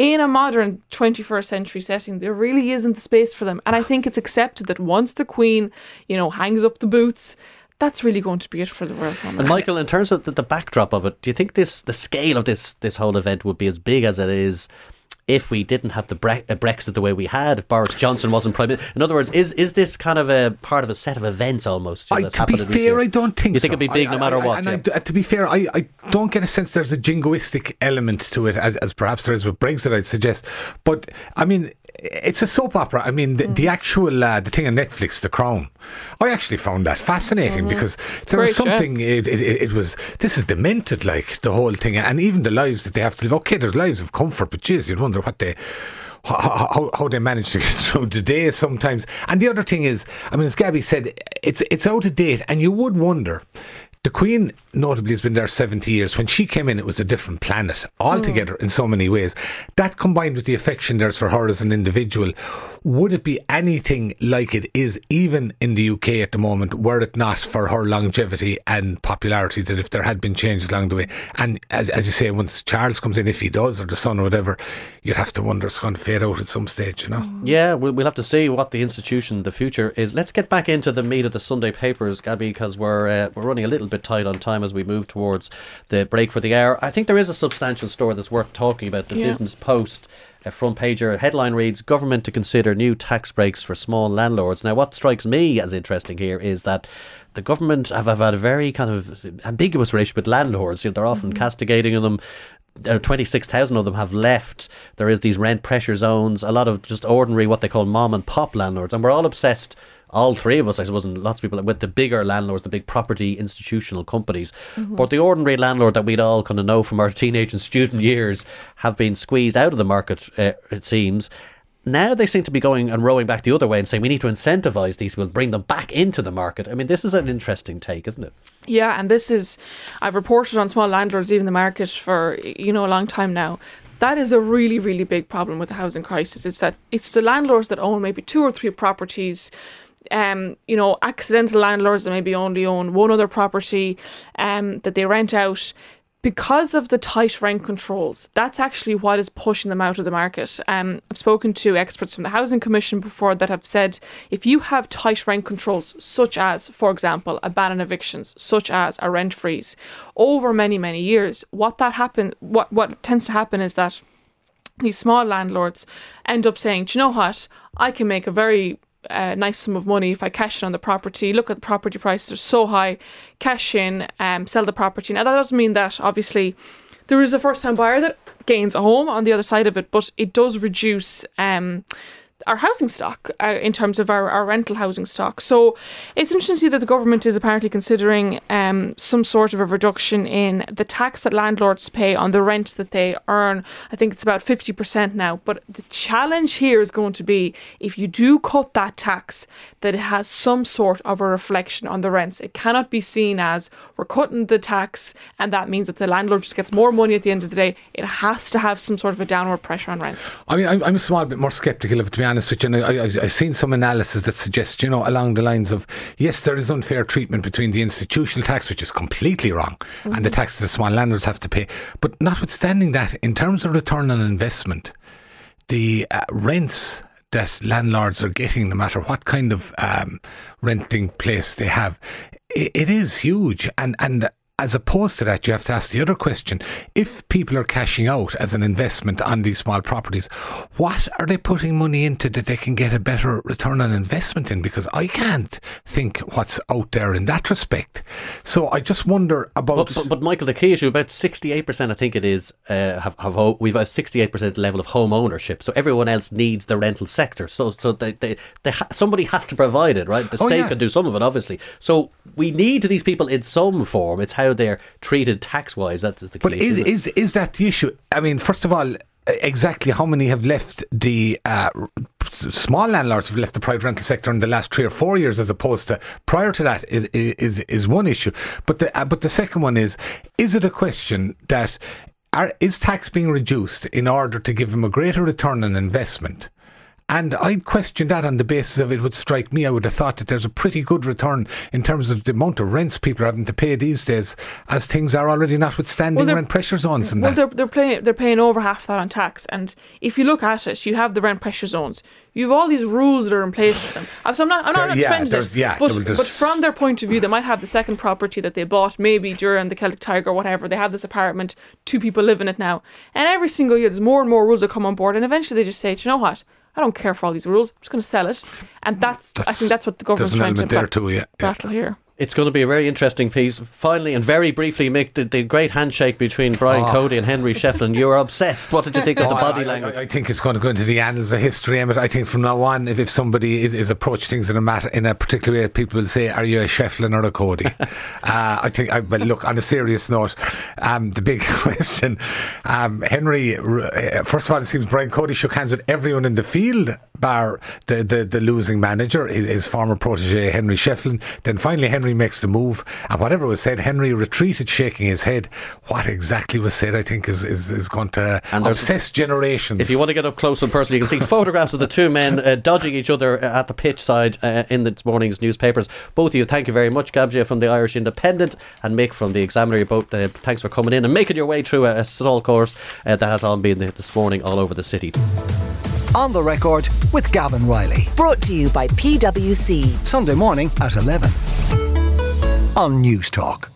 in a modern 21st century setting, there really isn't the space for them. And I think it's accepted that once the Queen, you know, hangs up the boots, that's really going to be it for the royal family. And Michael, in terms of the, the backdrop of it, do you think this the scale of this this whole event would be as big as it is if we didn't have the bre- uh, Brexit the way we had? If Boris Johnson wasn't prime minister, in other words, is is this kind of a part of a set of events almost? you know, I, to be fair. I don't think you think so. it'd be big I- no matter I- what. And yeah. To be fair, I, I don't get a sense there's a jingoistic element to it, as, as perhaps there is with Brexit, I'd suggest. But I mean, it's a soap opera. I mean, the, the actual uh, the thing on Netflix, The Crown. I actually found that fascinating because there was something. It, it, it, it was this is demented, like the whole thing, and even the lives that they have to live. Okay, there's lives of comfort, but geez, you'd wonder what they how, how, how they manage to get through the day sometimes. And the other thing is, I mean, as Gabby said, it's it's out of date, and you would wonder. The Queen, notably, has been there 70 years. When she came in, it was a different planet altogether in so many ways. That combined with the affection there's for her as an individual, would it be anything like it is even in the UK at the moment, were it not for her longevity and popularity, that if there had been changes along the way, and as, as you say, once Charles comes in, if he does, or the son or whatever, you'd have to wonder it's going to fade out at some stage, you know? Yeah, we'll, we'll have to see what the institution, the future is. Let's get back into the meat of the Sunday papers, Gabby, because we're uh, we're running a little bit tight on time as we move towards the break for the hour. I think there is a substantial story that's worth talking about. The Yeah. Business Post. A front pager headline reads: Government to consider new tax breaks for small landlords. Now, what strikes me as interesting here is that the government have, have had a very kind of ambiguous relationship with landlords. You know, they're often castigating them. Uh, 26,000 of them have left. There is these rent pressure zones, a lot of just ordinary, what they call mom and pop landlords. And we're all obsessed, all three of us, I suppose, and lots of people, with the bigger landlords, the big property institutional companies. But the ordinary landlord that we'd all kind of know from our teenage and student years have been squeezed out of the market, uh, it seems. Now they seem to be going and rowing back the other way and saying we need to incentivise these people, bring them back into the market. I mean, this is an interesting take, isn't it? Yeah, and this is I've reported on small landlords leaving the market for you know a long time now. That is a really, really big problem with the housing crisis. It's that it's the landlords that own maybe two or three properties. Um, you know, accidental landlords that maybe only own one other property, um, that they rent out because of the tight rent controls, that's actually what is pushing them out of the market. Um, I've spoken to experts from the Housing Commission before that have said if you have tight rent controls, such as, for example, a ban on evictions, such as a rent freeze, over many many years, what that happen, what what tends to happen is that these small landlords end up saying, Do you know what? I can make a very uh, nice sum of money if I cash in on the property. Look at the property prices; they're so high. Cash in, um, sell the property. Now that doesn't mean that obviously there is a first-time buyer that gains a home on the other side of it, but it does reduce um, our housing stock uh, in terms of our, our rental housing stock. So it's interesting to see that the government is apparently considering um, some sort of a reduction in the tax that landlords pay on the rent that they earn. I think it's about 50% now. But the challenge here is going to be if you do cut that tax, that it has some sort of a reflection on the rents. It cannot be seen as we're cutting the tax and that means that the landlord just gets more money at the end of the day. It has to have some sort of a downward pressure on rents. I mean, I'm, I'm a small bit more sceptical of it, to be honest with you. And I, I, I've seen some analysis that suggests, you know, along the lines of yes, there is unfair treatment between the institutional tax, which is completely wrong, mm-hmm. and the taxes the small landlords have to pay. But notwithstanding that, in terms of return on investment, the uh, rents that landlords are getting, no matter what kind of um, renting place they have, it, it is huge. And and as opposed to that, you have to ask the other question. If people are cashing out as an investment on these small properties, what are they putting money into that they can get a better return on investment in? Because I can't think what's out there in that respect. So I just wonder about. But, but, but Michael, the key issue about 68%, I think it is, uh, have, have we've a 68% level of home ownership. So everyone else needs the rental sector. So so they, they, they ha- somebody has to provide it, right? The oh, state oh, yeah. can do some of it, obviously. So we need these people in some form. It's how how they're treated tax wise. That is the But is, is, is that the issue? I mean, first of all, exactly how many have left the uh, small landlords have left the private rental sector in the last three or four years, as opposed to prior to that, is is, is one issue. But the uh, but the second one is: is it a question that are, is tax being reduced in order to give them a greater return on investment? And I'd question that on the basis of it would strike me. I would have thought that there's a pretty good return in terms of the amount of rents people are having to pay these days, as things are already notwithstanding well, rent pressure zones and well, that. They're, they're, paying, they're paying over half that on tax. And if you look at it, you have the rent pressure zones. You have all these rules that are in place for them. Uh, so I'm not, I'm not yeah, defending it, yeah, but, but from their point of view, they might have the second property that they bought maybe during the Celtic Tiger or whatever. They have this apartment, two people live in it now. And every single year, there's more and more rules that come on board. And eventually they just say, you know what? I don't care for all these rules. I'm just going to sell it, and that's, that's I think that's what the government's trying to there too, yeah, battle yeah. here. It's going to be a very interesting piece. Finally, and very briefly, Mick, the, the great handshake between Brian oh. Cody and Henry Shefflin. You're obsessed. What did you think of the oh, body I, language? I, I, think it's going to go into the annals of history. I think from now on, if, if somebody is, is approach things in a matter in a particular way, people will say, "Are you a Shefflin or a Cody?" uh, I think. I, but look, on a serious note, um, the big question, um, Henry. Uh, first of all, it seems Brian Cody shook hands with everyone in the field, bar the the, the losing manager, his, his former protege Henry Shefflin. Then finally, Henry makes the move. And whatever was said, Henry retreated shaking his head. What exactly was said, I think, is, is, is going to and obsess generations. If you want to get up close and personal, you can see photographs of the two men uh, dodging each other at the pitch side uh, in this morning's newspapers. Both of you, thank you very much. Gabija from the Irish Independent and Mick from the Examiner. Both, uh, thanks for coming in and making your way through a, a stall course uh, that has on been this morning all over the city. On the record with Gavan Reilly. Brought to you by PwC. Sunday morning at 11 on Newstalk.